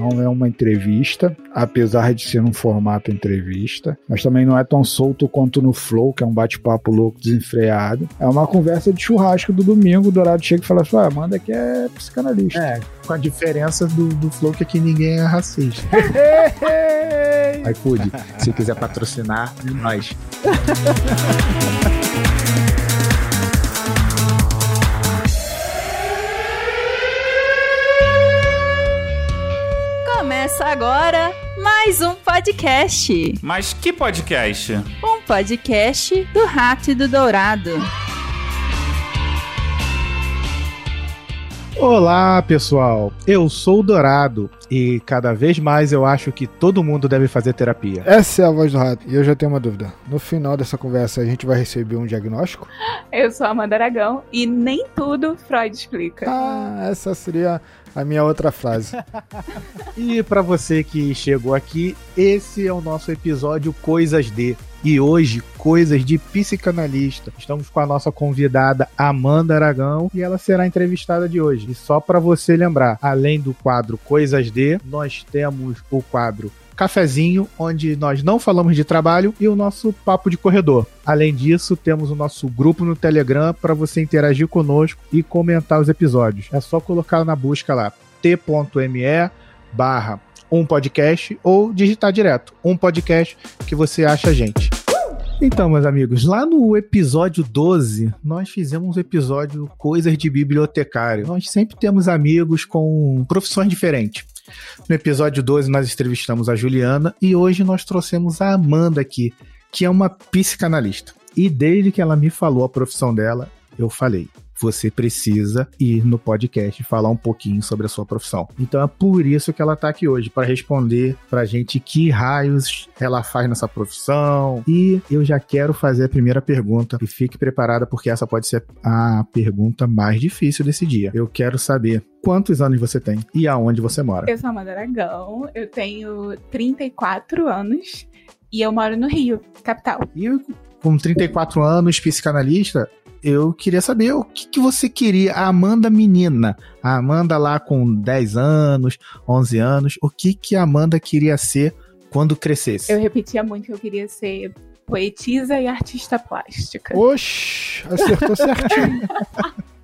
não é uma entrevista, apesar de ser um formato entrevista, mas também não é tão solto quanto no Flow, que é um bate-papo louco, desenfreado. É uma conversa de churrasco do domingo, o Dourado chega e fala assim, ah, Amanda que é psicanalista. É, com a diferença do, do Flow que aqui ninguém é racista. iFood, se quiser patrocinar, é nós. Começa agora mais um podcast. Mas que podcast? Um podcast do Rato e do Dourado. Olá, pessoal. Eu sou o Dourado e cada vez mais eu acho que todo mundo deve fazer terapia. Essa é a voz do rato. E eu já tenho uma dúvida. No final dessa conversa, a gente vai receber um diagnóstico? Eu sou a Amanda Aragão e nem tudo Freud explica. Ah, essa seria a minha outra frase. e para você que chegou aqui, esse é o nosso episódio Coisas de. E hoje, coisas de psicanalista. Estamos com a nossa convidada Amanda Aragão e ela será entrevistada de hoje. E só para você lembrar, além do quadro Coisas de, nós temos o quadro cafezinho, onde nós não falamos de trabalho, e o nosso papo de corredor. Além disso, temos o nosso grupo no Telegram para você interagir conosco e comentar os episódios. É só colocar na busca lá t.me barra um podcast ou digitar direto um podcast que você acha a gente. Então, meus amigos, lá no episódio 12, nós fizemos um episódio Coisas de Bibliotecário. Nós sempre temos amigos com profissões diferentes. No episódio 12, nós entrevistamos a Juliana e hoje nós trouxemos a Amanda aqui, que é uma psicanalista. E desde que ela me falou a profissão dela, eu falei: você precisa ir no podcast falar um pouquinho sobre a sua profissão. Então é por isso que ela está aqui hoje, para responder pra gente que raios ela faz nessa profissão. E eu já quero fazer a primeira pergunta e fique preparada porque essa pode ser a pergunta mais difícil desse dia. Eu quero saber quantos anos você tem e aonde você mora. Eu sou Amanda Aragão, eu tenho 34 anos e eu moro no Rio, capital. E com 34 anos, psicanalista, eu queria saber o que, que você queria, a Amanda menina, a Amanda lá com 10 anos, 11 anos, o que que a Amanda queria ser quando crescesse? Eu repetia muito que eu queria ser poetisa e artista plástica. Oxi, acertou certinho.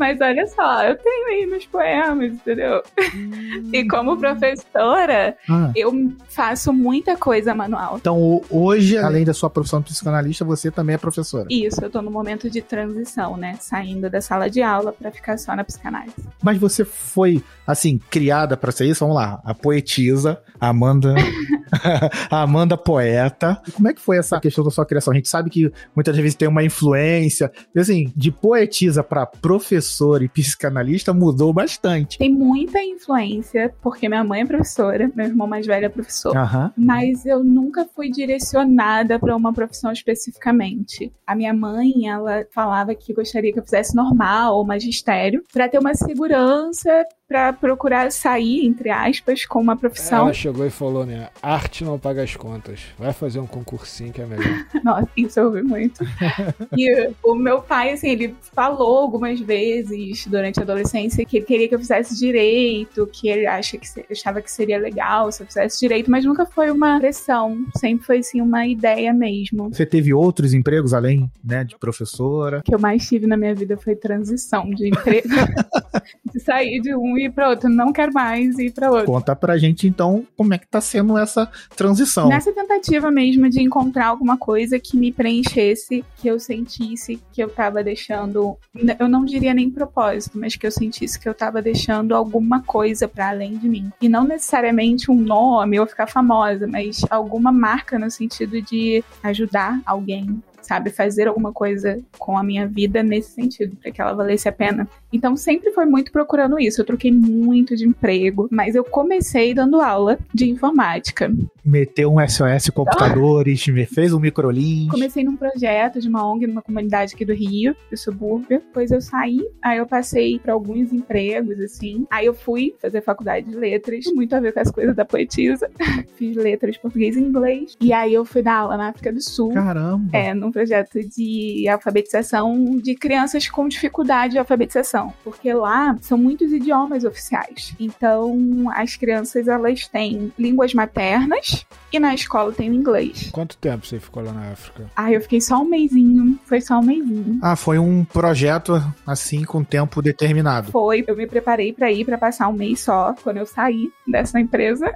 Mas olha só, eu tenho aí meus poemas, entendeu? Hum. E como professora, ah. eu faço muita coisa manual. Então, hoje, além da sua profissão de psicanalista, você também é professora. Isso, eu tô no momento de transição, né? Saindo da sala de aula para ficar só na psicanálise. Mas você foi, assim, criada para ser isso? Vamos lá, a poetisa, a Amanda. a Amanda poeta. Como é que foi essa questão da sua criação? A gente sabe que muitas vezes tem uma influência, assim, de poetisa para professora professora e psicanalista mudou bastante. Tem muita influência, porque minha mãe é professora, meu irmão mais velho é professor. Uhum. Mas eu nunca fui direcionada para uma profissão especificamente. A minha mãe, ela falava que gostaria que eu fizesse normal ou magistério, para ter uma segurança para procurar sair, entre aspas, com uma profissão. Ela chegou e falou, né? Arte não paga as contas. Vai fazer um concursinho que é melhor. Nossa, isso eu ouvi muito. e o meu pai, assim, ele falou algumas vezes durante a adolescência que ele queria que eu fizesse direito, que ele acha que achava que seria legal se eu fizesse direito, mas nunca foi uma pressão. Sempre foi, assim, uma ideia mesmo. Você teve outros empregos além, né, de professora? O que eu mais tive na minha vida foi transição de emprego. de sair de um ir para outro, não quero mais ir para outro. Conta pra gente então como é que tá sendo essa transição. Nessa tentativa mesmo de encontrar alguma coisa que me preenchesse, que eu sentisse que eu tava deixando, eu não diria nem propósito, mas que eu sentisse que eu tava deixando alguma coisa para além de mim. E não necessariamente um nome ou ficar famosa, mas alguma marca no sentido de ajudar alguém sabe? Fazer alguma coisa com a minha vida nesse sentido, para que ela valesse a pena. Então sempre foi muito procurando isso. Eu troquei muito de emprego, mas eu comecei dando aula de informática. Meteu um SOS computadores, me fez um microlink. Comecei num projeto de uma ONG numa comunidade aqui do Rio, do subúrbio. Depois eu saí, aí eu passei para alguns empregos, assim. Aí eu fui fazer faculdade de letras, muito a ver com as coisas da poetisa. Fiz letras português e inglês. E aí eu fui dar aula na África do Sul. Caramba! É, num projeto de alfabetização de crianças com dificuldade de alfabetização porque lá são muitos idiomas oficiais. Então, as crianças elas têm línguas maternas e na escola tem o inglês. Quanto tempo você ficou lá na África? Ah, eu fiquei só um mêsinho, foi só um mêsinho. Ah, foi um projeto assim com tempo determinado. Foi, eu me preparei para ir para passar um mês só quando eu saí dessa empresa.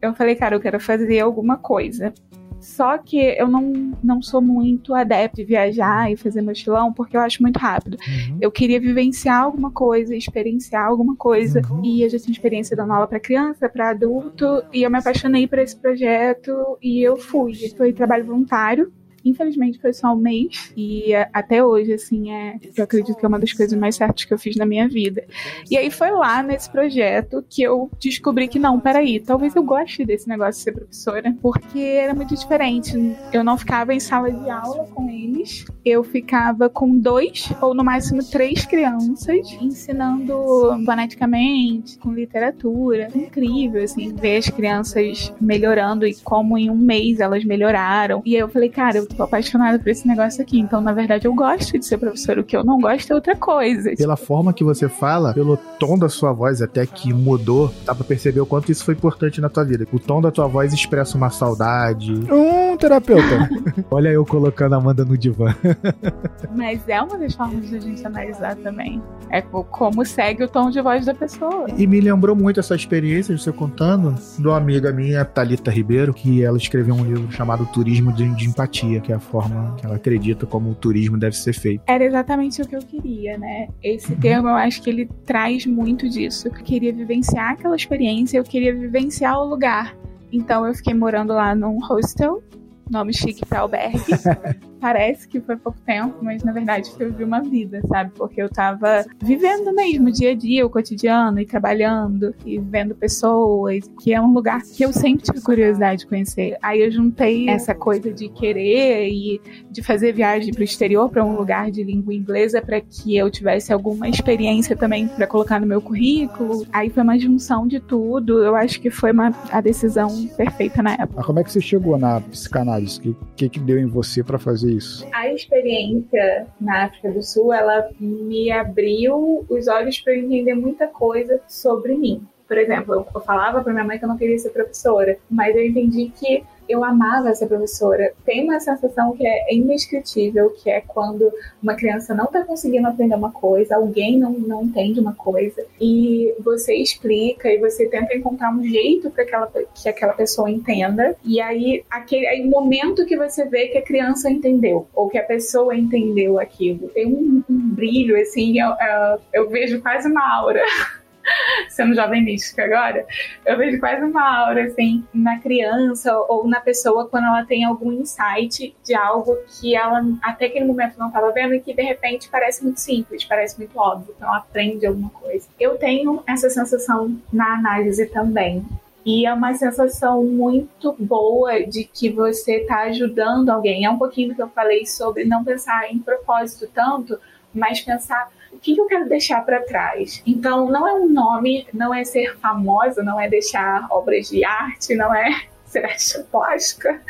Eu falei, cara, eu quero fazer alguma coisa. Só que eu não, não sou muito adepto de viajar e fazer mochilão, porque eu acho muito rápido. Uhum. Eu queria vivenciar alguma coisa, experienciar alguma coisa. Uhum. E eu já tinha experiência dando aula para criança, para adulto, e eu me apaixonei por esse projeto e eu fui. Foi trabalho voluntário Infelizmente foi só um mês e é, até hoje, assim, é, eu acredito que é uma das coisas mais certas que eu fiz na minha vida. E aí foi lá nesse projeto que eu descobri que não, peraí, talvez eu goste desse negócio de ser professora, porque era muito diferente. Eu não ficava em sala de aula com eles, eu ficava com dois ou no máximo três crianças ensinando foneticamente, com literatura. Incrível, assim, ver as crianças melhorando e como em um mês elas melhoraram. E aí eu falei, cara, eu tô apaixonada por esse negócio aqui. Então, na verdade, eu gosto de ser professora. O que eu não gosto é outra coisa. Pela forma que você fala, pelo tom da sua voz, até que mudou, dá pra perceber o quanto isso foi importante na tua vida. O tom da tua voz expressa uma saudade. Um terapeuta. Olha eu colocando a Amanda no divã. Mas é uma das formas de a gente analisar também. É como segue o tom de voz da pessoa. E me lembrou muito essa experiência de você contando de uma amiga minha, Talita Ribeiro, que ela escreveu um livro chamado Turismo de, de Empatia que é a forma que ela acredita como o turismo deve ser feito. Era exatamente o que eu queria, né? Esse uhum. termo eu acho que ele traz muito disso. Eu queria vivenciar aquela experiência, eu queria vivenciar o lugar. Então eu fiquei morando lá num hostel, nome chique para albergue. parece que foi pouco tempo, mas na verdade eu vi uma vida, sabe? Porque eu tava vivendo mesmo o dia a dia, o cotidiano, e trabalhando, e vendo pessoas, que é um lugar que eu sempre tive curiosidade de conhecer. Aí eu juntei essa coisa de querer e de fazer viagem para o exterior, para um lugar de língua inglesa, para que eu tivesse alguma experiência também para colocar no meu currículo. Aí foi uma junção de tudo. Eu acho que foi uma, a decisão perfeita na época. Como é que você chegou na psicanálise? O que, que, que deu em você para fazer isso? A experiência na África do Sul, ela me abriu os olhos para entender muita coisa sobre mim. Por exemplo, eu falava para minha mãe que eu não queria ser professora, mas eu entendi que eu amava essa professora. Tem uma sensação que é indescritível, que é quando uma criança não está conseguindo aprender uma coisa, alguém não, não entende uma coisa, e você explica e você tenta encontrar um jeito para aquela, que aquela pessoa entenda, e aí aquele aí, momento que você vê que a criança entendeu, ou que a pessoa entendeu aquilo. Tem um, um brilho, assim, eu, eu, eu vejo quase uma aura. sendo jovem mística agora, eu vejo quase uma aura assim na criança ou na pessoa quando ela tem algum insight de algo que ela até aquele momento não estava vendo e que de repente parece muito simples, parece muito óbvio, então ela aprende alguma coisa. Eu tenho essa sensação na análise também. E é uma sensação muito boa de que você está ajudando alguém. É um pouquinho do que eu falei sobre não pensar em propósito tanto, mas pensar o que eu quero deixar para trás. Então, não é um nome, não é ser famosa, não é deixar obras de arte, não é ser artista plástica,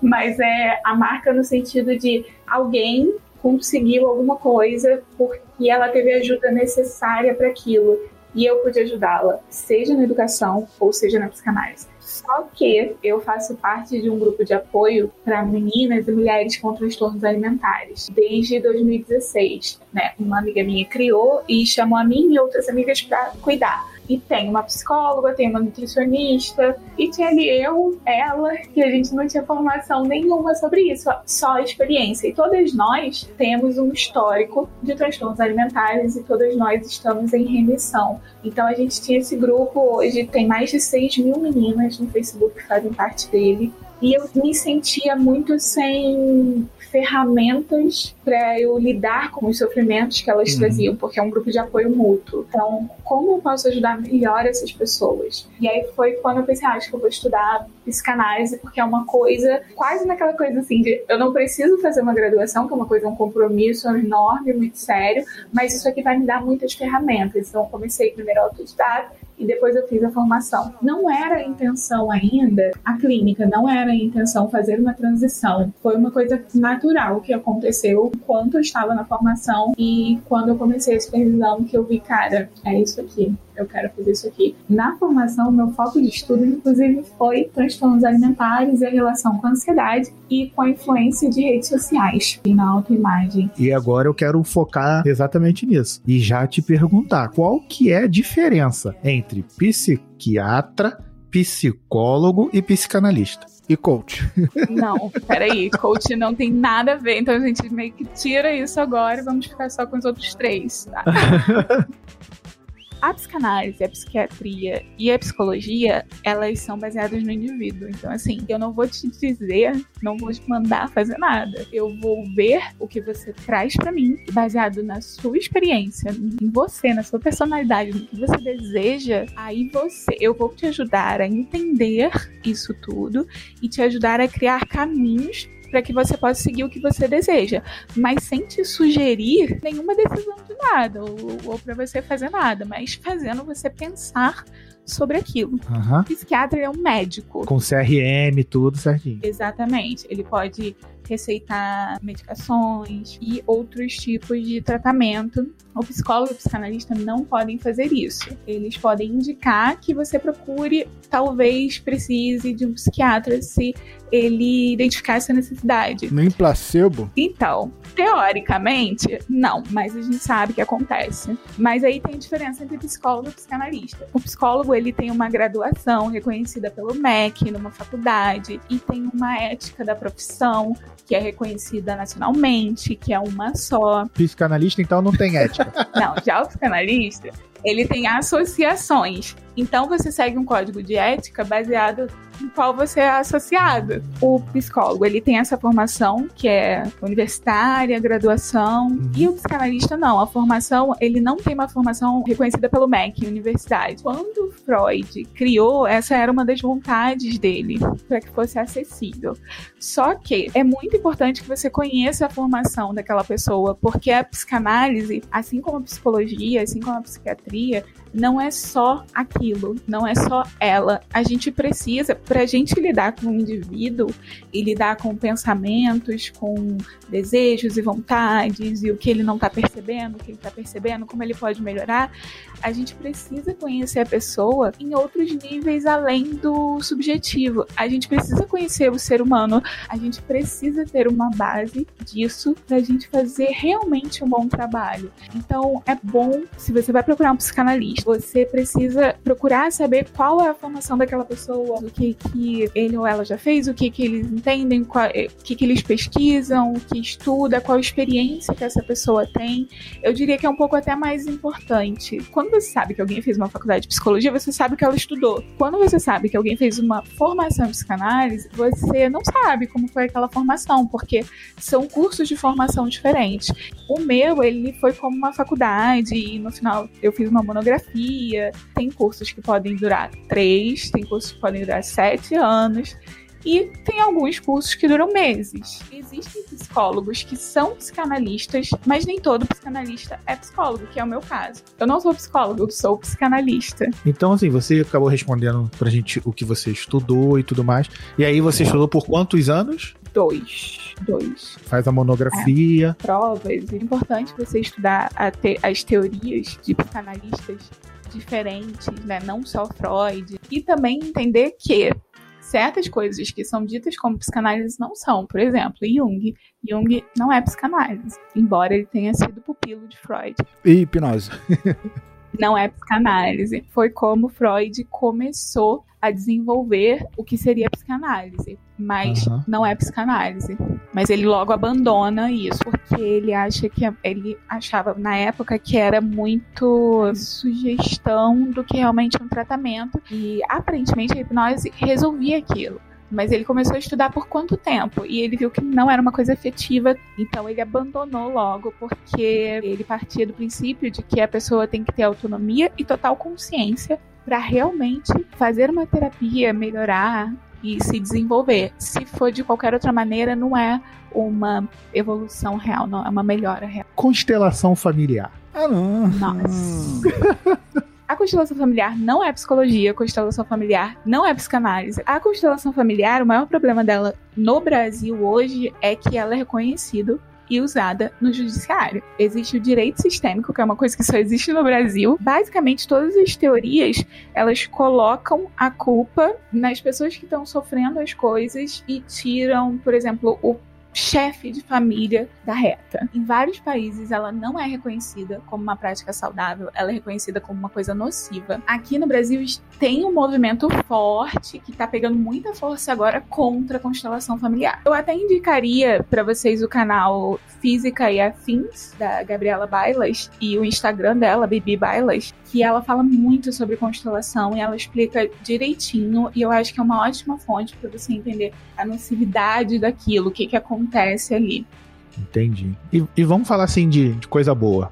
mas é a marca no sentido de alguém conseguiu alguma coisa porque ela teve a ajuda necessária para aquilo e eu pude ajudá-la, seja na educação ou seja na psicanálise. Só que eu faço parte de um grupo de apoio para meninas e mulheres com transtornos alimentares desde 2016. Né? Uma amiga minha criou e chamou a mim e outras amigas para cuidar. E tem uma psicóloga, tem uma nutricionista, e tinha ali eu, ela, que a gente não tinha formação nenhuma sobre isso, só experiência. E todas nós temos um histórico de transtornos alimentares e todas nós estamos em remissão. Então a gente tinha esse grupo, hoje tem mais de 6 mil meninas no Facebook que fazem parte dele. E eu me sentia muito sem ferramentas para eu lidar com os sofrimentos que elas uhum. traziam, porque é um grupo de apoio mútuo. Então, como eu posso ajudar melhor essas pessoas? E aí foi quando eu pensei, ah, acho que eu vou estudar psicanálise, porque é uma coisa quase naquela coisa assim de eu não preciso fazer uma graduação, que é uma coisa, um compromisso enorme, muito sério, mas isso aqui vai me dar muitas ferramentas. Então, eu comecei primeiro a autodidata e depois eu fiz a formação. Não era a intenção ainda, a clínica, não era a intenção fazer uma transição. Foi uma coisa natural que aconteceu enquanto eu estava na formação e quando eu comecei a supervisão que eu vi, cara, é isso aqui eu quero fazer isso aqui. Na formação, meu foco de estudo, inclusive, foi transtornos alimentares e a relação com a ansiedade e com a influência de redes sociais e na autoimagem. E agora eu quero focar exatamente nisso. E já te perguntar, qual que é a diferença entre psiquiatra, psicólogo e psicanalista? E coach. Não, peraí, coach não tem nada a ver, então a gente meio que tira isso agora e vamos ficar só com os outros três. Tá? a psicanálise, a psiquiatria e a psicologia, elas são baseadas no indivíduo. Então, assim, eu não vou te dizer, não vou te mandar fazer nada. Eu vou ver o que você traz para mim, baseado na sua experiência, em você, na sua personalidade, no que você deseja. Aí você, eu vou te ajudar a entender isso tudo e te ajudar a criar caminhos para que você possa seguir o que você deseja, mas sem te sugerir nenhuma decisão de nada ou, ou para você fazer nada, mas fazendo você pensar sobre aquilo. Uhum. O psiquiatra é um médico. Com CRM, tudo certinho. Exatamente. Ele pode receitar medicações e outros tipos de tratamento. O psicólogo e o psicanalista não podem fazer isso. Eles podem indicar que você procure, talvez precise de um psiquiatra se ele identificar essa necessidade. Nem placebo? Então, teoricamente, não, mas a gente sabe que acontece. Mas aí tem diferença entre psicólogo e psicanalista. O psicólogo, ele tem uma graduação reconhecida pelo MEC, numa faculdade, e tem uma ética da profissão, que é reconhecida nacionalmente, que é uma só. Psicanalista, então, não tem ética. não, já o psicanalista, ele tem associações. Então você segue um código de ética baseado em qual você é associado. O psicólogo, ele tem essa formação que é universitária, graduação, e o psicanalista não. A formação, ele não tem uma formação reconhecida pelo MEC, universidade. Quando Freud criou, essa era uma das vontades dele, para que fosse acessível. Só que é muito importante que você conheça a formação daquela pessoa, porque a psicanálise, assim como a psicologia, assim como a psiquiatria, psiquiatria não é só aquilo, não é só ela. A gente precisa, para a gente lidar com o indivíduo e lidar com pensamentos, com desejos e vontades e o que ele não está percebendo, o que ele está percebendo, como ele pode melhorar, a gente precisa conhecer a pessoa em outros níveis além do subjetivo. A gente precisa conhecer o ser humano, a gente precisa ter uma base disso para a gente fazer realmente um bom trabalho. Então, é bom, se você vai procurar um psicanalista, você precisa procurar saber qual é a formação daquela pessoa, o que, que ele ou ela já fez, o que, que eles entendem, qual, eh, o que, que eles pesquisam, o que estuda, qual experiência que essa pessoa tem. Eu diria que é um pouco até mais importante. Quando você sabe que alguém fez uma faculdade de psicologia, você sabe que ela estudou. Quando você sabe que alguém fez uma formação em psicanálise, você não sabe como foi aquela formação, porque são cursos de formação diferentes. O meu, ele foi como uma faculdade e no final eu fiz uma monografia. Tem cursos que podem durar três, tem cursos que podem durar sete anos. E tem alguns cursos que duram meses. Existem psicólogos que são psicanalistas, mas nem todo psicanalista é psicólogo, que é o meu caso. Eu não sou psicólogo, eu sou psicanalista. Então, assim, você acabou respondendo pra gente o que você estudou e tudo mais. E aí você estudou por quantos anos? Dois. Dois. Faz a monografia. É, provas. É importante você estudar te as teorias de psicanalistas diferentes, né? Não só Freud. E também entender que certas coisas que são ditas como psicanálise não são. Por exemplo, Jung. Jung não é psicanálise, embora ele tenha sido pupilo de Freud. E hipnose. não é psicanálise. Foi como Freud começou a desenvolver o que seria psicanálise, mas uhum. não é psicanálise. Mas ele logo abandona isso porque ele acha que ele achava na época que era muito sugestão do que realmente um tratamento e aparentemente a hipnose resolvia aquilo. Mas ele começou a estudar por quanto tempo? E ele viu que não era uma coisa efetiva, então ele abandonou logo, porque ele partia do princípio de que a pessoa tem que ter autonomia e total consciência para realmente fazer uma terapia, melhorar e se desenvolver. Se for de qualquer outra maneira, não é uma evolução real, não é uma melhora real. Constelação familiar. Ah, não. Nossa. A constelação familiar não é psicologia, a constelação familiar não é psicanálise. A constelação familiar, o maior problema dela no Brasil hoje é que ela é reconhecida e usada no judiciário. Existe o direito sistêmico, que é uma coisa que só existe no Brasil. Basicamente, todas as teorias, elas colocam a culpa nas pessoas que estão sofrendo as coisas e tiram, por exemplo, o chefe de família da reta. Em vários países, ela não é reconhecida como uma prática saudável, ela é reconhecida como uma coisa nociva. Aqui no Brasil tem um movimento forte que tá pegando muita força agora contra a constelação familiar. Eu até indicaria para vocês o canal Física e Afins da Gabriela Bailas e o Instagram dela, Bibi Bailas, que ela fala muito sobre constelação e ela explica direitinho e eu acho que é uma ótima fonte para você entender a nocividade daquilo, o que que acontece ali. Entendi. E, e vamos falar assim de, de coisa boa.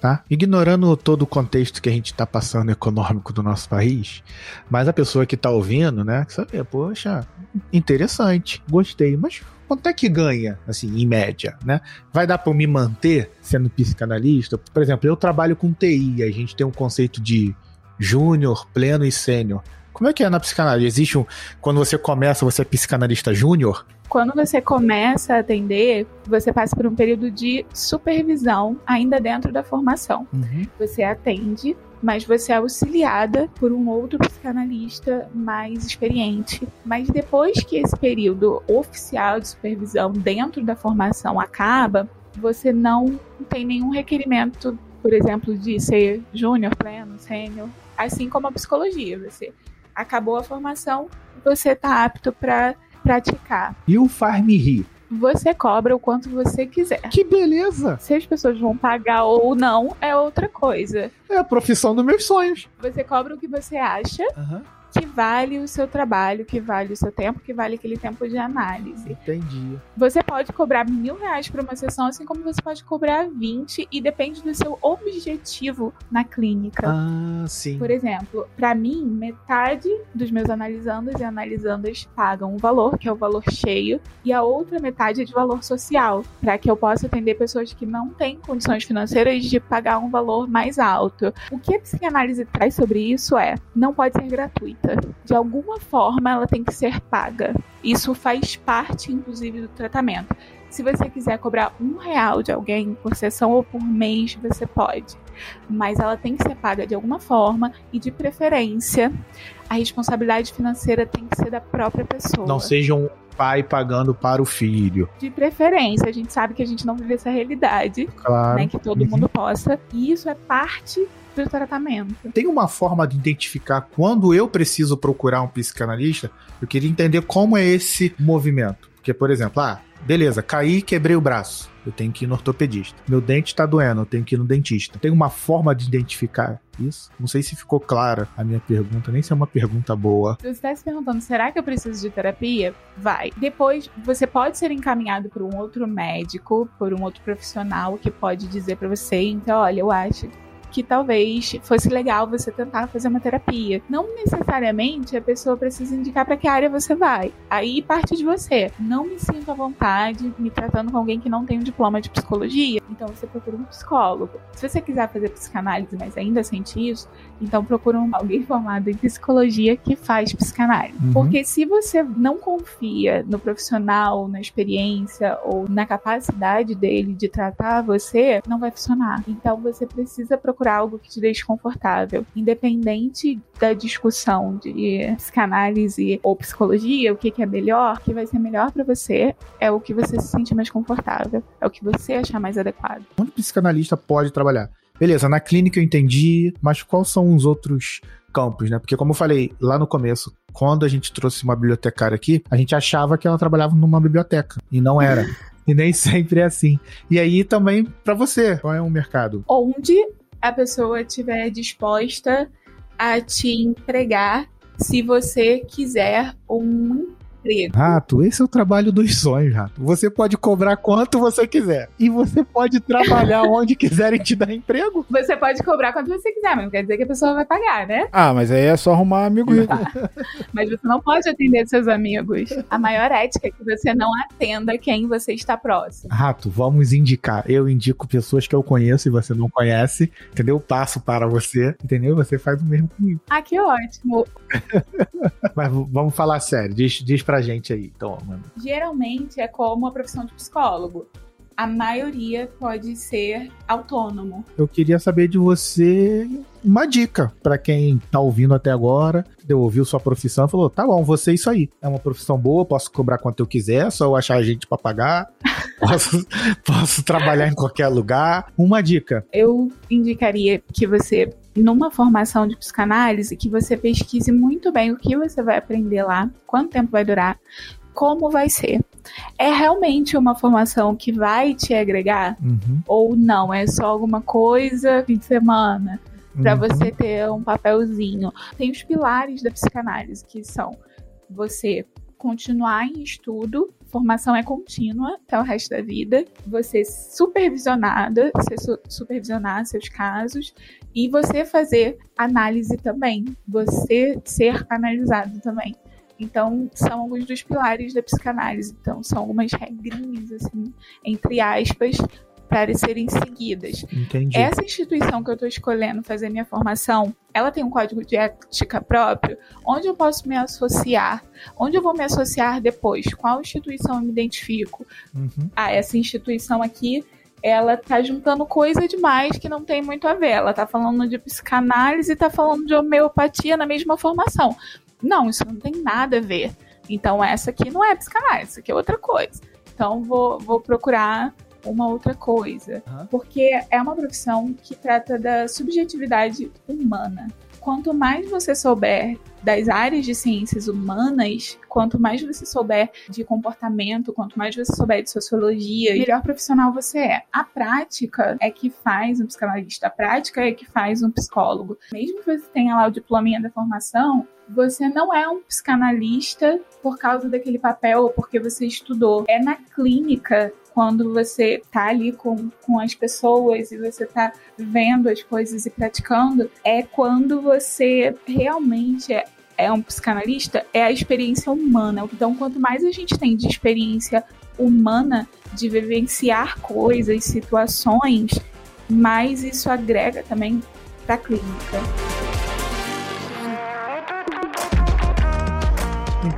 Tá? Ignorando todo o contexto que a gente está passando econômico do nosso país, mas a pessoa que está ouvindo, né, que sabe, poxa, interessante, gostei, mas quanto é que ganha, assim, em média, né? Vai dar para me manter sendo psicanalista? Por exemplo, eu trabalho com TI, a gente tem um conceito de júnior, pleno e sênior. Como é que é na psicanálise? Existe um. Quando você começa, você é psicanalista júnior? Quando você começa a atender, você passa por um período de supervisão ainda dentro da formação. Uhum. Você atende, mas você é auxiliada por um outro psicanalista mais experiente. Mas depois que esse período oficial de supervisão dentro da formação acaba, você não tem nenhum requerimento, por exemplo, de ser júnior, pleno, sênior, assim como a psicologia. Você acabou a formação, você está apto para praticar. E o Faz-me Rir? Você cobra o quanto você quiser. Que beleza! Se as pessoas vão pagar ou não, é outra coisa. É a profissão dos meus sonhos. Você cobra o que você acha Uhum. Que vale o seu trabalho, que vale o seu tempo, que vale aquele tempo de análise. Entendi. Você pode cobrar mil reais por uma sessão, assim como você pode cobrar 20, e depende do seu objetivo na clínica. Ah, sim. Por exemplo, para mim, metade dos meus analisandos e analisandas pagam um valor, que é o valor cheio, e a outra metade é de valor social, para que eu possa atender pessoas que não têm condições financeiras de pagar um valor mais alto. O que a psicanálise traz sobre isso é: não pode ser gratuita. De alguma forma, ela tem que ser paga. Isso faz parte, inclusive, do tratamento. Se você quiser cobrar um real de alguém por sessão ou por mês, você pode. Mas ela tem que ser paga de alguma forma e, de preferência, a responsabilidade financeira tem que ser da própria pessoa. Não seja um pai pagando para o filho. De preferência, a gente sabe que a gente não vive essa realidade, Claro. né? Que todo Uhum. mundo possa. E isso é parte do tratamento. Tem uma forma de identificar quando eu preciso procurar um psicanalista? Eu queria entender como é esse movimento. Porque, por exemplo, ah, beleza, caí e quebrei o braço. Eu tenho que ir no ortopedista. Meu dente tá doendo, eu tenho que ir no dentista. Tem uma forma de identificar isso? Não sei se ficou clara a minha pergunta, nem se é uma pergunta boa. Se você está se perguntando, será que eu preciso de terapia? Vai. Depois, você pode ser encaminhado por um outro médico, por um outro profissional que pode dizer para você, então, olha, eu acho que talvez fosse legal você tentar fazer uma terapia. Não necessariamente a pessoa precisa indicar para que área você vai. Aí parte de você. Não me sinto à vontade me tratando com alguém que não tem um diploma de psicologia, então você procura um psicólogo. Se você quiser fazer psicanálise, mas ainda sente isso, então procura um, alguém formado em psicologia que faz psicanálise. Uhum. Porque se você não confia no profissional, na experiência ou na capacidade dele de tratar você, não vai funcionar. Então você precisa procurar algo que te deixe confortável, independente da discussão de psicanálise ou psicologia, o que, que é melhor, o que vai ser melhor pra você é o que você se sentir mais confortável, é o que você achar mais adequado. Onde o psicanalista pode trabalhar? Beleza, na clínica eu entendi, mas quais são os outros campos, né? Porque como eu falei lá no começo, quando a gente trouxe uma bibliotecária aqui, a gente achava que ela trabalhava numa biblioteca e não era. E nem sempre é assim. E aí também pra você, qual é o mercado? onde a pessoa estiver disposta a te empregar se você quiser um emprego. Rato, esse é o trabalho dos sonhos, Rato. Você pode cobrar quanto você quiser. E você pode trabalhar onde quiserem te dar emprego. Você pode cobrar quanto você quiser, mas não quer dizer que a pessoa vai pagar, né? Ah, mas aí é só arrumar amigo rico. Mas você não pode atender seus amigos. A maior ética é que você não atenda quem você está próximo. Rato, vamos indicar. Eu indico pessoas que eu conheço e você não conhece, entendeu? Eu passo para você, entendeu? Você faz o mesmo comigo. Ah, que ótimo. Mas vamos falar sério. Diz, diz pra gente aí. Então, mano. Geralmente é como a profissão de psicólogo. A maioria pode ser autônomo. Eu queria saber de você uma dica pra quem tá ouvindo até agora, entendeu? ouviu sua profissão e falou: tá bom, você é isso aí. É uma profissão boa, posso cobrar quanto eu quiser, só eu achar gente pra pagar. Posso, posso trabalhar em qualquer lugar. Uma dica. Eu indicaria que você, numa formação de psicanálise, que você pesquise muito bem o que você vai aprender lá, quanto tempo vai durar, como vai ser. É realmente uma formação que vai te agregar? Uhum. Ou não? É só alguma coisa fim de semana? para Uhum. você ter um papelzinho. Tem os pilares da psicanálise, que são você continuar em estudo, formação é contínua até o resto da vida, você supervisionada, você su- supervisionar seus casos e você fazer análise também, você ser analisado também. Então, são alguns dos pilares da psicanálise. Então, são algumas regrinhas, assim, entre aspas, para serem seguidas. Entendi. Essa instituição que eu estou escolhendo fazer minha formação, ela tem um código de ética próprio, onde eu posso me associar, onde eu vou me associar depois, qual instituição eu me identifico. Uhum. Ah, essa instituição aqui, ela tá juntando coisa demais que não tem muito a ver. Ela tá falando de psicanálise e tá falando de homeopatia na mesma formação. Não, isso não tem nada a ver. Então essa aqui não é psicanálise, isso aqui é outra coisa. Então vou, vou procurar uma outra coisa. Aham. Porque é uma profissão que trata da subjetividade humana. Quanto mais você souber das áreas de ciências humanas, quanto mais você souber de comportamento, quanto mais você souber de sociologia, melhor profissional você é. A prática é que faz um psicanalista, a prática é que faz um psicólogo. Mesmo que você tenha lá o diplominha da formação, você não é um psicanalista por causa daquele papel ou porque você estudou. É na clínica quando você tá ali com, com as pessoas e você tá vendo as coisas e praticando, é quando você realmente é, é um psicanalista, é a experiência humana. Então, quanto mais a gente tem de experiência humana, de vivenciar coisas, situações, mais isso agrega também pra clínica.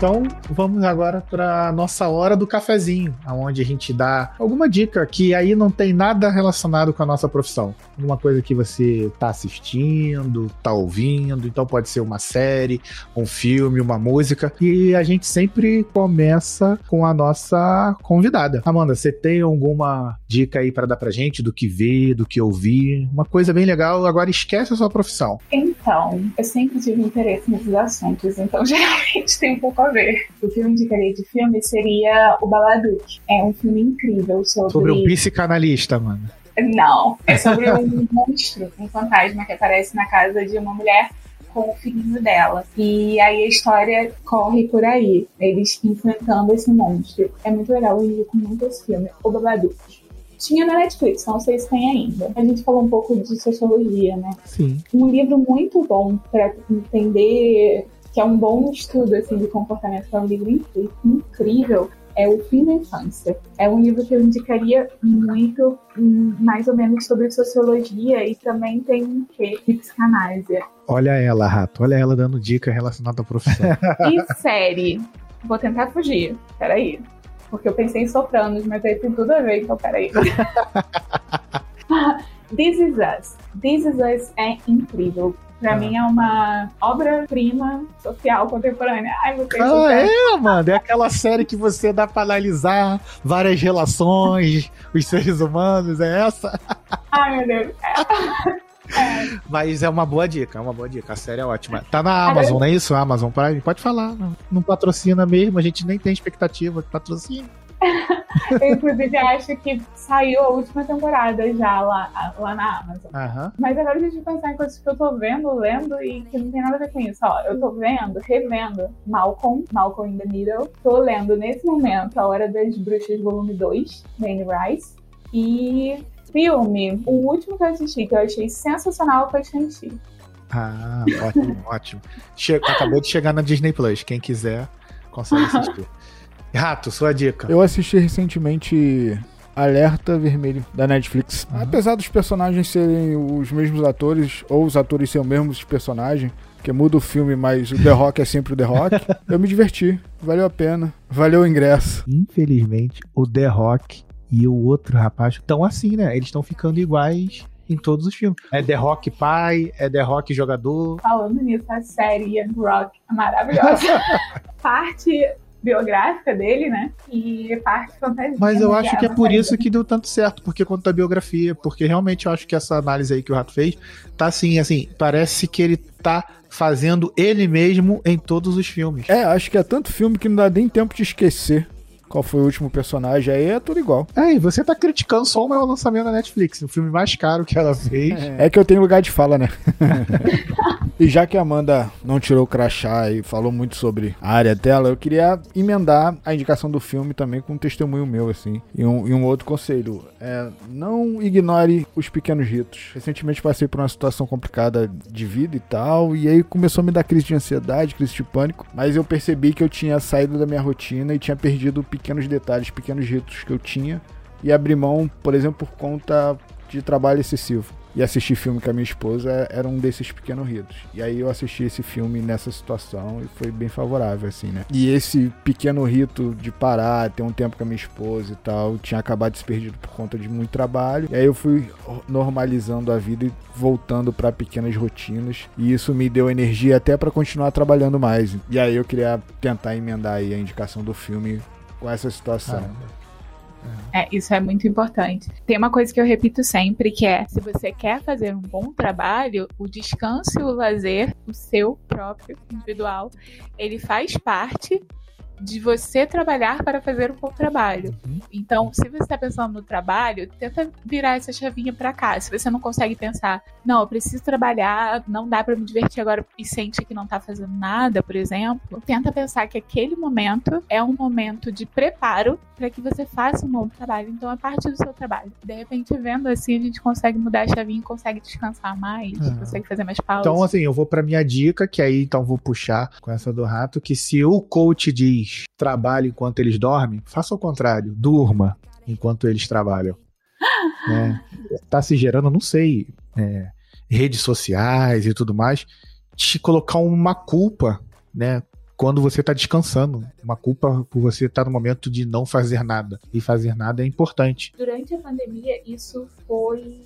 Então, vamos agora para nossa hora do cafezinho, aonde a gente dá alguma dica que aí não tem nada relacionado com a nossa profissão. Alguma coisa que você tá assistindo, tá ouvindo, então pode ser uma série, um filme, uma música. E a gente sempre começa com a nossa convidada. Amanda, você tem alguma dica aí para dar pra gente do que ver, do que ouvir? Uma coisa bem legal, agora esquece a sua profissão. Então, eu sempre tive interesse nesses assuntos, então geralmente tem um pouco a ver. O que eu indicaria de filme seria O Babadook. É um filme incrível sobre... Sobre um psicanalista, mano. Não, é sobre um monstro, um fantasma que aparece na casa de uma mulher com o filhinho dela. E aí a história corre por aí, eles enfrentando esse monstro. É muito legal, eu indico muito esse filme, O Babadook. Tinha na Netflix, não sei se tem ainda. A gente falou um pouco de sociologia, né? Sim. um livro muito bom para entender que é um bom estudo assim de comportamento, é um livro incrível. É o Fim da Infância. É um livro que eu indicaria muito, hum, mais ou menos sobre sociologia e também tem um quê de psicanálise. Olha ela, rato. Olha ela dando dica relacionada à profissão. E série. Vou tentar fugir. Peraí. Porque eu pensei em Sopranos, mas aí tem tudo a ver, então peraí. This Is Us. This Is Us é incrível. Pra Ah. mim é uma obra-prima social contemporânea. Ai, você ah, é, mano. É aquela série que você dá pra analisar várias relações, os seres humanos, é essa? Ai, meu Deus. É. Mas é uma boa dica, é uma boa dica. A série é ótima. Tá na Amazon, não é isso? Amazon Prime? Pode falar. Não, não patrocina mesmo, a gente nem tem expectativa de patrocínio. Eu, inclusive, acho que saiu a última temporada já lá, lá na Amazon. Aham. Mas agora deixa eu pensar em coisas que eu tô vendo, lendo e que não tem nada a ver com isso. Ó, eu tô vendo, revendo Malcolm, Malcolm in the Middle. Tô lendo nesse momento A Hora das Bruxas, volume 2, da Anne Rice. E filme, o último que eu assisti, que eu achei sensacional, foi Shang-Chi. Ah, ótimo, ótimo. Acabou de chegar na Disney Plus. Quem quiser, consegue assistir. Rato, sua dica. Eu assisti recentemente Alerta Vermelho da Netflix. Uhum. Apesar dos personagens serem os mesmos atores, ou os atores serem os mesmos personagens, que muda o filme, mas o The Rock é sempre o The Rock, eu me diverti. Valeu a pena. Valeu o ingresso. Infelizmente, o The Rock e o outro rapaz estão assim, né? Eles estão ficando iguais em todos os filmes. É The Rock pai, é The Rock jogador. Falando nisso, a série Young Rock é maravilhosa. parte biográfica dele, né? E parte fantasia. Mas eu acho que é por isso que deu tanto certo, porque conta a biografia, porque realmente eu acho que essa análise aí que o Rato fez tá assim, assim, parece que ele tá fazendo ele mesmo em todos os filmes. É, acho que é tanto filme que não dá nem tempo de esquecer qual foi o último personagem. Aí é tudo igual. É, e você tá criticando só o maior lançamento da Netflix, o filme mais caro que ela fez. É que eu tenho lugar de fala, né? e já que a Amanda não tirou o crachá e falou muito sobre a área dela, eu queria emendar a indicação do filme também com um testemunho meu, assim. E um, e um outro conselho. É, não ignore os pequenos ritos. Recentemente passei por uma situação complicada de vida e tal, e aí começou a me dar crise de ansiedade, crise de pânico, mas eu percebi que eu tinha saído da minha rotina e tinha perdido pequenos detalhes, pequenos ritos que eu tinha e abri mão, por exemplo, por conta de trabalho excessivo. E assistir filme com a minha esposa era um desses pequenos ritos. E aí eu assisti esse filme nessa situação e foi bem favorável, assim, né? E esse pequeno rito de parar, ter um tempo com a minha esposa e tal, tinha acabado de se perdido por conta de muito trabalho. E aí eu fui normalizando a vida e voltando para pequenas rotinas. E isso me deu energia até para continuar trabalhando mais. E aí eu queria tentar emendar aí a indicação do filme com essa situação. É, isso é muito importante. Tem uma coisa que eu repito sempre, que é, se você quer fazer um bom trabalho, o descanso e o lazer, o seu próprio, individual, ele faz parte de você trabalhar para fazer um bom trabalho. Então, se você está pensando no trabalho, tenta virar essa chavinha para cá. Se você não consegue pensar, não, eu preciso trabalhar, não dá para me divertir agora e sente que não tá fazendo nada, por exemplo, tenta pensar que aquele momento é um momento de preparo para que você faça um bom trabalho. Então, é parte do seu trabalho. De repente, vendo assim, a gente consegue mudar a chavinha e consegue descansar mais, Ah. consegue fazer mais pausas. Então, assim, eu vou pra minha dica, que aí então vou puxar com essa do rato, que se o coach diz trabalhe enquanto eles dormem, faça o contrário, durma enquanto eles trabalham. né? Tá se gerando, não sei, é, redes sociais e tudo mais, te colocar uma culpa, né? Quando você tá descansando. Uma culpa por você estar no momento de não fazer nada. E fazer nada é importante. Durante a pandemia, isso foi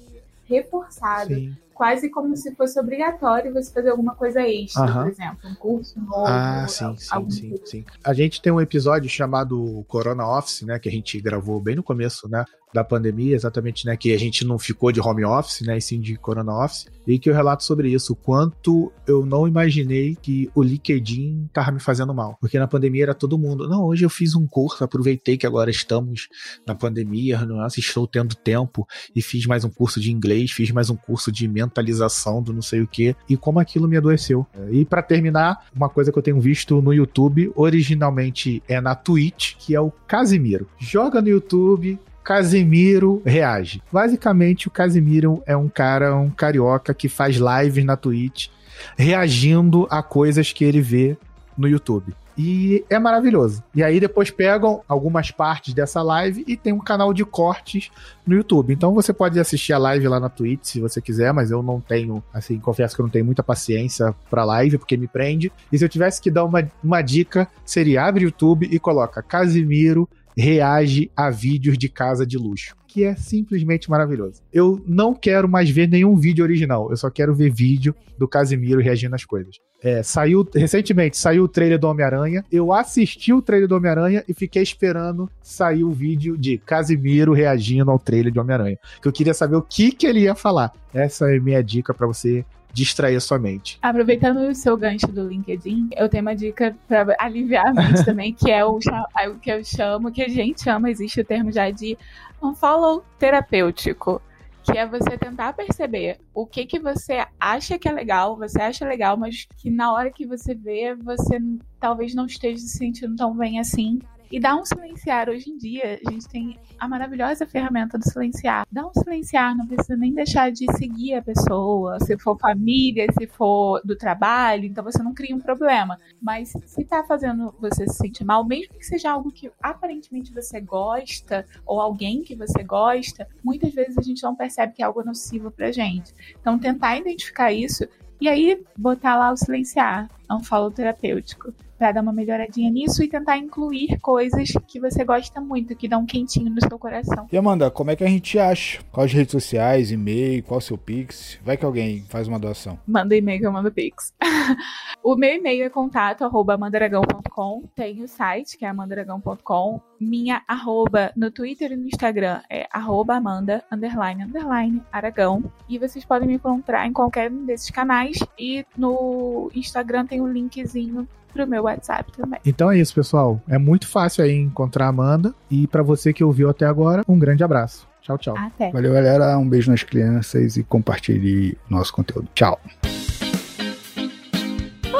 reforçado. Sim. Quase como se fosse obrigatório você fazer alguma coisa extra, por exemplo, um curso novo. Ah, sim, sim, sim, sim. A gente tem um episódio chamado Corona Office, né, que a gente gravou bem no começo, né, da pandemia, exatamente, né, que a gente não ficou de home office, né, e sim de Corona Office, e que eu relato sobre isso, o quanto eu não imaginei que o LinkedIn tava me fazendo mal, porque na pandemia era todo mundo, não, hoje eu fiz um curso, aproveitei que agora estamos na pandemia, nossa, estou tendo tempo, e fiz mais um curso de inglês, fiz mais um curso de mentalização do não sei o que, e como aquilo me adoeceu. E pra terminar, uma coisa que eu tenho visto no YouTube, originalmente é na Twitch, que é o Casimiro. Joga no YouTube, Casimiro reage. Basicamente, o Casimiro é um cara, um carioca que faz lives na Twitch, reagindo a coisas que ele vê no YouTube. E é maravilhoso. E aí depois pegam algumas partes dessa live e tem um canal de cortes no YouTube. Então você pode assistir a live lá na Twitch se você quiser, mas eu não tenho, assim, confesso que eu não tenho muita paciência pra live, porque me prende. E se eu tivesse que dar uma, uma dica, seria abre o YouTube e coloca Casimiro reage a vídeos de casa de luxo. Que é simplesmente maravilhoso. Eu não quero mais ver nenhum vídeo original. Eu só quero ver vídeo do Casimiro reagindo às coisas. É, saiu recentemente saiu o trailer do Homem-Aranha. Eu assisti o trailer do Homem-Aranha e fiquei esperando sair o vídeo de Casimiro reagindo ao trailer de Homem-Aranha. Que eu queria saber o que, que ele ia falar. Essa é a minha dica pra você distrair a sua mente. Aproveitando o seu gancho do LinkedIn, eu tenho uma dica para aliviar a mente também, que é o, o que eu chamo, que a gente chama, existe o termo já de unfollow terapêutico que é você tentar perceber o que que você acha que é legal, você acha legal, mas que na hora que você vê, você talvez não esteja se sentindo tão bem assim e dá um silenciar. Hoje em dia, a gente tem a maravilhosa ferramenta do silenciar. Dá um silenciar, não precisa nem deixar de seguir a pessoa. Se for família, se for do trabalho, então você não cria um problema. Mas se tá fazendo você se sentir mal, mesmo que seja algo que aparentemente você gosta, ou alguém que você gosta, muitas vezes a gente não percebe que é algo nocivo pra gente. Então, tentar identificar isso e aí botar lá o silenciar, não falo terapêutico para dar uma melhoradinha nisso e tentar incluir coisas que você gosta muito, que dão um quentinho no seu coração. E Amanda, como é que a gente acha? Quais redes sociais, e-mail, qual o seu Pix? Vai que alguém faz uma doação. Manda e-mail que eu mando Pix. o meu e-mail é contato arroba mandaragão.com. Tem o site, que é amandaragão.com. Minha arroba no Twitter e no Instagram é arroba amanda, underline, underline, aragão. E vocês podem me encontrar em qualquer um desses canais. E no Instagram tem um linkzinho pro meu WhatsApp também. Então é isso, pessoal. É muito fácil aí encontrar a Amanda. E para você que ouviu até agora, um grande abraço. Tchau, tchau. Até. Valeu, galera. Um beijo nas crianças e compartilhe nosso conteúdo. Tchau.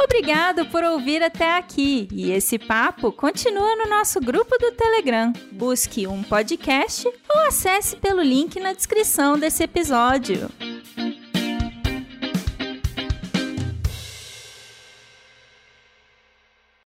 Obrigado por ouvir até aqui. E esse papo continua no nosso grupo do Telegram. Busque um podcast ou acesse pelo link na descrição desse episódio.